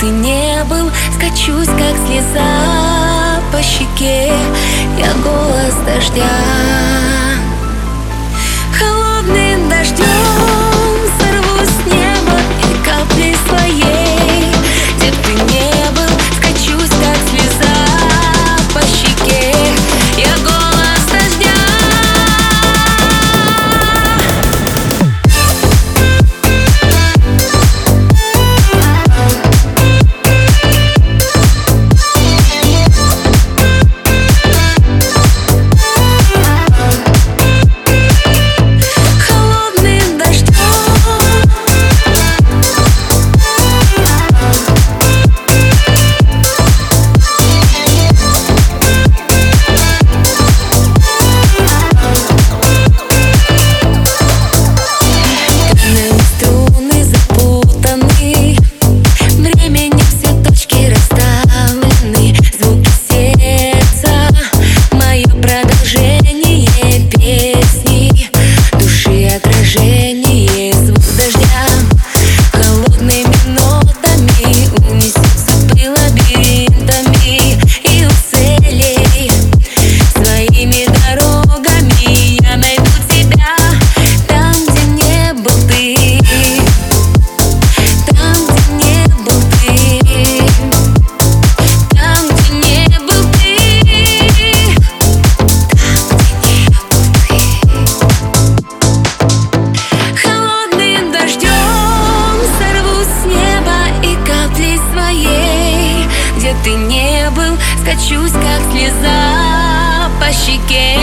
ты не был Скачусь, как слеза по щеке. Я голос дождя. Соскочусь, как слеза по щеке.